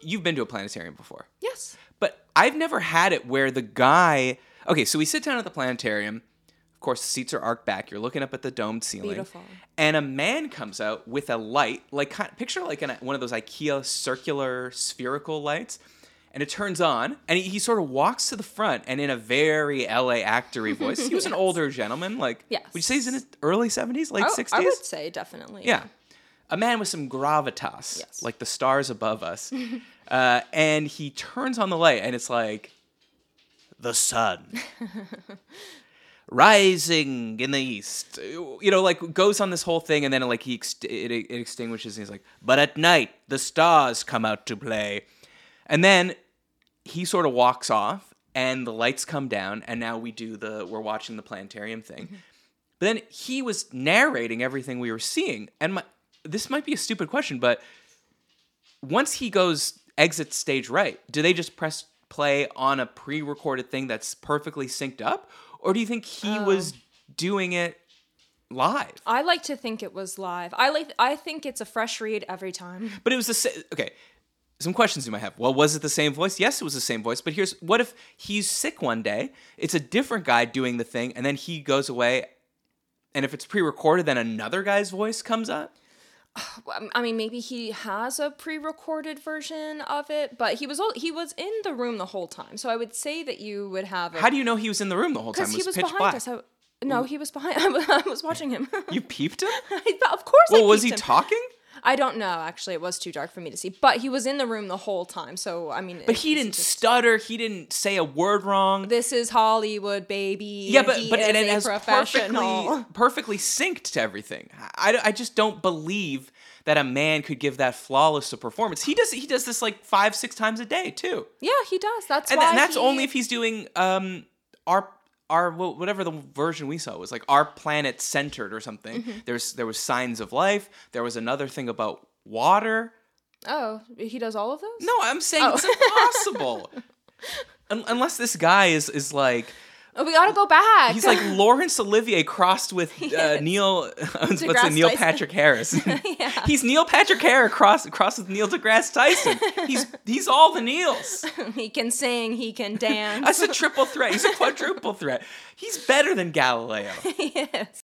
You've been to a planetarium before. Yes. But I've never had it where the guy. Okay, so we sit down at the planetarium. Of course, the seats are arced back. You're looking up at the domed ceiling. Beautiful. And a man comes out with a light, like picture like an, one of those IKEA circular spherical lights, and it turns on. And he, he sort of walks to the front, and in a very LA actory voice, he was an older gentleman. Like, Yes. would you say he's in his early 70s, late oh, I, 60s? I would say definitely. Yeah. A man with some gravitas, Yes. like the stars above us. uh, and he turns on the light, and it's like the sun rising in the east. You know, like goes on this whole thing, and then like he ext- it, it extinguishes, and he's like, but at night the stars come out to play. And then he sort of walks off, and the lights come down, and now we do the we're watching the planetarium thing. But then he was narrating everything we were seeing, and my this might be a stupid question, but once he goes exit stage right, do they just press play on a pre-recorded thing that's perfectly synced up, or do you think he oh. was doing it live? I like to think it was live. I like. I think it's a fresh read every time. But it was the same. Okay, some questions you might have. Well, was it the same voice? Yes, it was the same voice. But here's what if he's sick one day? It's a different guy doing the thing, and then he goes away. And if it's pre-recorded, then another guy's voice comes up. I mean, maybe he has a pre-recorded version of it, but he was he was in the room the whole time. So I would say that you would have it How do you know he was in the room the whole time? because he was pitch behind black. us. I, no, he was behind. I was watching him. You peeped him? of course. I Well, was he talking? I don't know. Actually, it was too dark for me to see. But he was in the room the whole time. So I mean, But he didn't stutter. He didn't say a word wrong. This is Hollywood, baby. Yeah, but he but and it has perfectly perfectly synced to everything. I, I just don't believe that a man could give that flawless a performance. He does he does this like five six times a day too, Yeah, he does. That's and, why. and that's he- only if he's doing um our our whatever the version we saw was like our planet centered or something. Mm-hmm. There's there was signs of life. There was another thing about water. Oh, he does all of those. No, I'm saying Oh. it's impossible. Un- unless this guy is is like Oh, we gotta go back. He's like Laurence Olivier crossed with uh, Neil. I was about to say deGrasse Neil Tyson. Patrick Harris. Yeah. He's Neil Patrick Harris crossed crossed with Neil deGrasse Tyson. He's he's all the Neils. he can sing, he can dance. That's a triple threat. He's a quadruple threat. He's better than Galileo. yes.